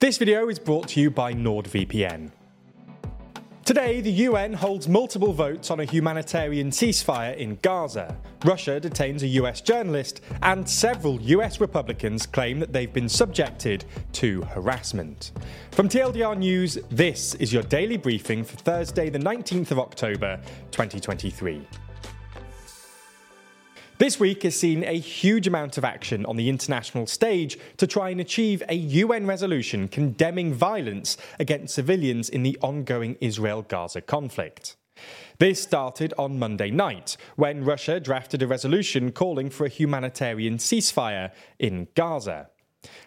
This video is brought to you by NordVPN. Today, the UN holds multiple votes on a humanitarian ceasefire in Gaza. Russia detains a US journalist, and several US Republicans claim that they've been subjected to harassment. From TLDR News, this is your daily briefing for Thursday, the 19th of October, 2023. This week has seen a huge amount of action on the international stage to try and achieve a UN resolution condemning violence against civilians in the ongoing Israel Gaza conflict. This started on Monday night when Russia drafted a resolution calling for a humanitarian ceasefire in Gaza.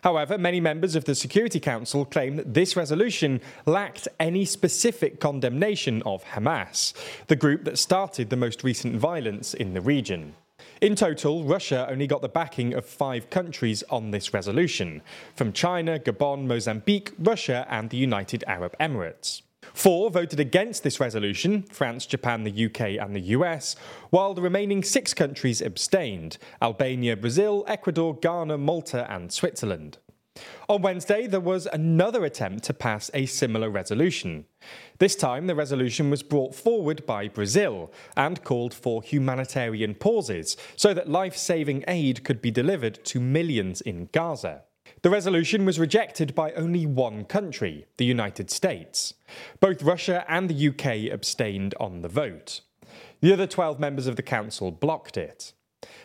However, many members of the Security Council claim that this resolution lacked any specific condemnation of Hamas, the group that started the most recent violence in the region. In total, Russia only got the backing of five countries on this resolution from China, Gabon, Mozambique, Russia, and the United Arab Emirates. Four voted against this resolution France, Japan, the UK, and the US, while the remaining six countries abstained Albania, Brazil, Ecuador, Ghana, Malta, and Switzerland. On Wednesday, there was another attempt to pass a similar resolution. This time, the resolution was brought forward by Brazil and called for humanitarian pauses so that life saving aid could be delivered to millions in Gaza. The resolution was rejected by only one country, the United States. Both Russia and the UK abstained on the vote. The other 12 members of the Council blocked it.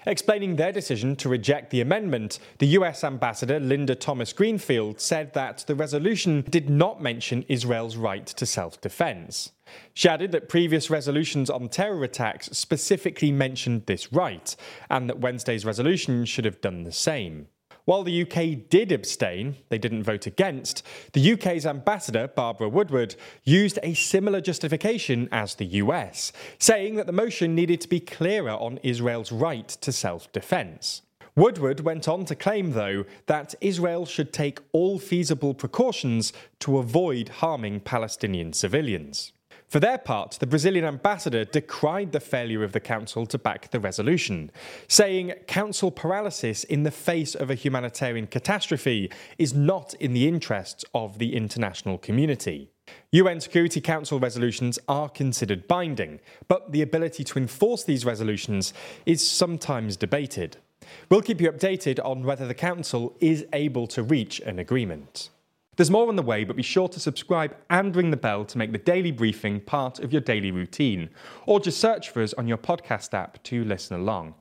Explaining their decision to reject the amendment, the US Ambassador Linda Thomas Greenfield said that the resolution did not mention Israel's right to self defense. She added that previous resolutions on terror attacks specifically mentioned this right, and that Wednesday's resolution should have done the same. While the UK did abstain, they didn't vote against, the UK's ambassador, Barbara Woodward, used a similar justification as the US, saying that the motion needed to be clearer on Israel's right to self defence. Woodward went on to claim, though, that Israel should take all feasible precautions to avoid harming Palestinian civilians. For their part, the Brazilian ambassador decried the failure of the Council to back the resolution, saying Council paralysis in the face of a humanitarian catastrophe is not in the interests of the international community. UN Security Council resolutions are considered binding, but the ability to enforce these resolutions is sometimes debated. We'll keep you updated on whether the Council is able to reach an agreement. There's more on the way, but be sure to subscribe and ring the bell to make the daily briefing part of your daily routine, or just search for us on your podcast app to listen along.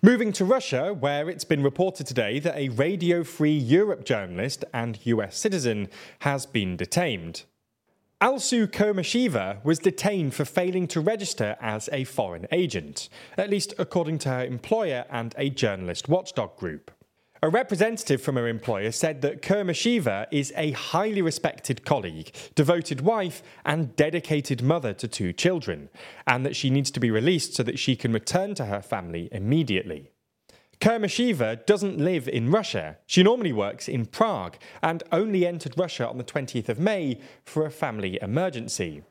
Moving to Russia, where it's been reported today that a Radio Free Europe journalist and US citizen has been detained. Alsu Kurmasheva was detained for failing to register as a foreign agent, at least according to her employer and a journalist watchdog group. A representative from her employer said that Kurmasheva is a highly respected colleague, devoted wife, and dedicated mother to two children, and that she needs to be released so that she can return to her family immediately. Kurmasheva doesn't live in Russia. She normally works in Prague and only entered Russia on the 20th of May for a family emergency.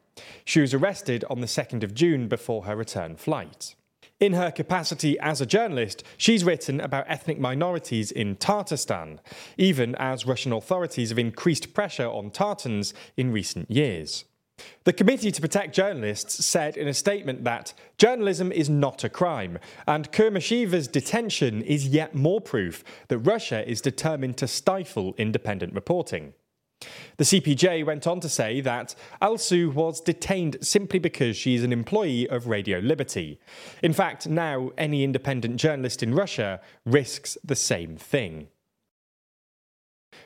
She was arrested on the 2nd of June before her return flight. In her capacity as a journalist, she's written about ethnic minorities in Tatarstan, even as Russian authorities have increased pressure on Tatars in recent years. The Committee to Protect Journalists said in a statement that journalism is not a crime, and Kurmasheva's detention is yet more proof that Russia is determined to stifle independent reporting. The CPJ went on to say that Alsu was detained simply because she is an employee of Radio Liberty. In fact, now any independent journalist in Russia risks the same thing.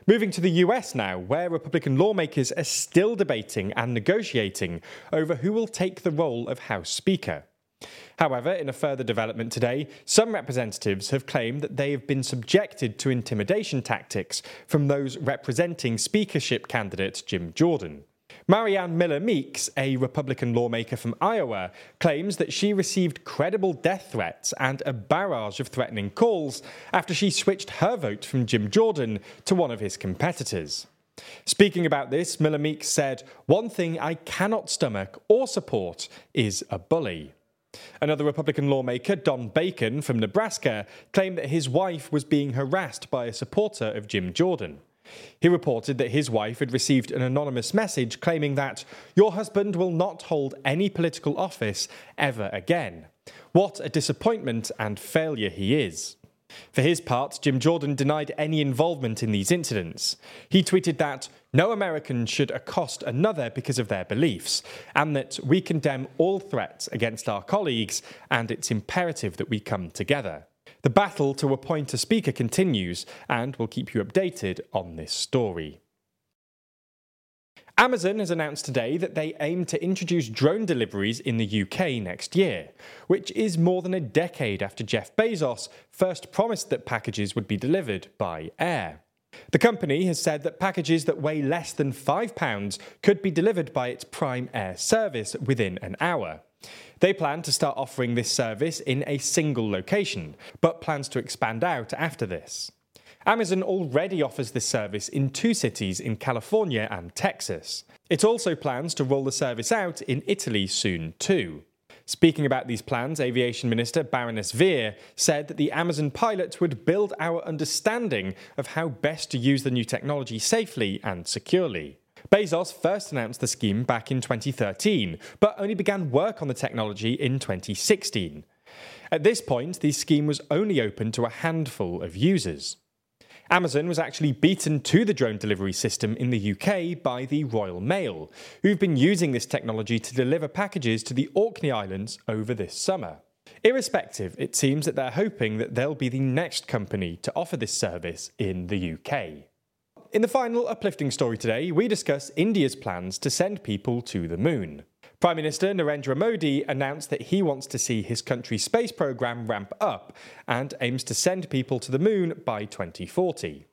Moving to the US now, where Republican lawmakers are still debating and negotiating over who will take the role of House Speaker. However, in a further development today, some representatives have claimed that they have been subjected to intimidation tactics from those representing speakership candidate Jim Jordan. Marianne Miller Meeks, a Republican lawmaker from Iowa, claims that she received credible death threats and a barrage of threatening calls after she switched her vote from Jim Jordan to one of his competitors. Speaking about this, Miller Meeks said, One thing I cannot stomach or support is a bully. Another Republican lawmaker, Don Bacon from Nebraska, claimed that his wife was being harassed by a supporter of Jim Jordan. He reported that his wife had received an anonymous message claiming that your husband will not hold any political office ever again. What a disappointment and failure he is. For his part, Jim Jordan denied any involvement in these incidents. He tweeted that no American should accost another because of their beliefs, and that we condemn all threats against our colleagues, and it's imperative that we come together. The battle to appoint a speaker continues, and we'll keep you updated on this story. Amazon has announced today that they aim to introduce drone deliveries in the UK next year, which is more than a decade after Jeff Bezos first promised that packages would be delivered by air. The company has said that packages that weigh less than £5 could be delivered by its Prime Air service within an hour. They plan to start offering this service in a single location, but plans to expand out after this. Amazon already offers this service in two cities in California and Texas. It also plans to roll the service out in Italy soon too. Speaking about these plans, Aviation Minister Baroness Vere said that the Amazon pilot would build our understanding of how best to use the new technology safely and securely. Bezos first announced the scheme back in 2013, but only began work on the technology in 2016. At this point, the scheme was only open to a handful of users. Amazon was actually beaten to the drone delivery system in the UK by the Royal Mail, who've been using this technology to deliver packages to the Orkney Islands over this summer. Irrespective, it seems that they're hoping that they'll be the next company to offer this service in the UK. In the final uplifting story today, we discuss India's plans to send people to the moon. Prime Minister Narendra Modi announced that he wants to see his country's space programme ramp up and aims to send people to the moon by 2040.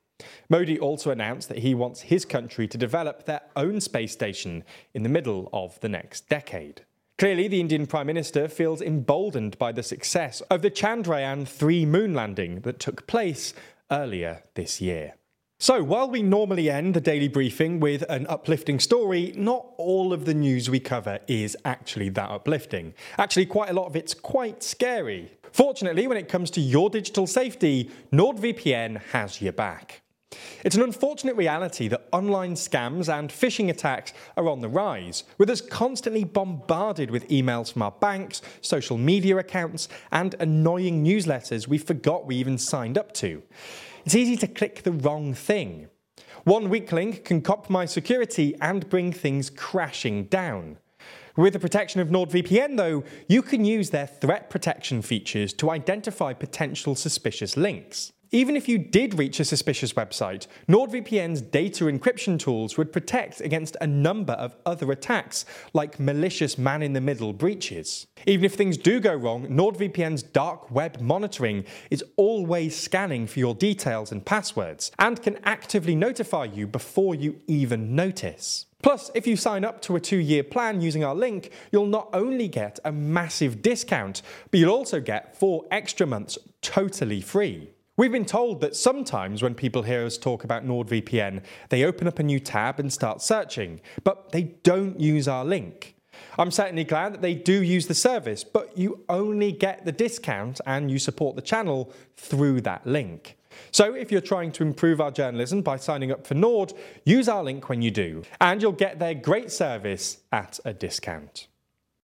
Modi also announced that he wants his country to develop their own space station in the middle of the next decade. Clearly, the Indian Prime Minister feels emboldened by the success of the Chandrayaan 3 moon landing that took place earlier this year. So, while we normally end the daily briefing with an uplifting story, not all of the news we cover is actually that uplifting. Actually, quite a lot of it's quite scary. Fortunately, when it comes to your digital safety, NordVPN has your back. It's an unfortunate reality that online scams and phishing attacks are on the rise, with us constantly bombarded with emails from our banks, social media accounts, and annoying newsletters we forgot we even signed up to. It's easy to click the wrong thing. One weak link can compromise security and bring things crashing down. With the protection of NordVPN, though, you can use their threat protection features to identify potential suspicious links. Even if you did reach a suspicious website, NordVPN's data encryption tools would protect against a number of other attacks, like malicious man in the middle breaches. Even if things do go wrong, NordVPN's dark web monitoring is always scanning for your details and passwords, and can actively notify you before you even notice. Plus, if you sign up to a two year plan using our link, you'll not only get a massive discount, but you'll also get four extra months totally free. We've been told that sometimes when people hear us talk about NordVPN, they open up a new tab and start searching, but they don't use our link. I'm certainly glad that they do use the service, but you only get the discount and you support the channel through that link. So if you're trying to improve our journalism by signing up for Nord, use our link when you do, and you'll get their great service at a discount.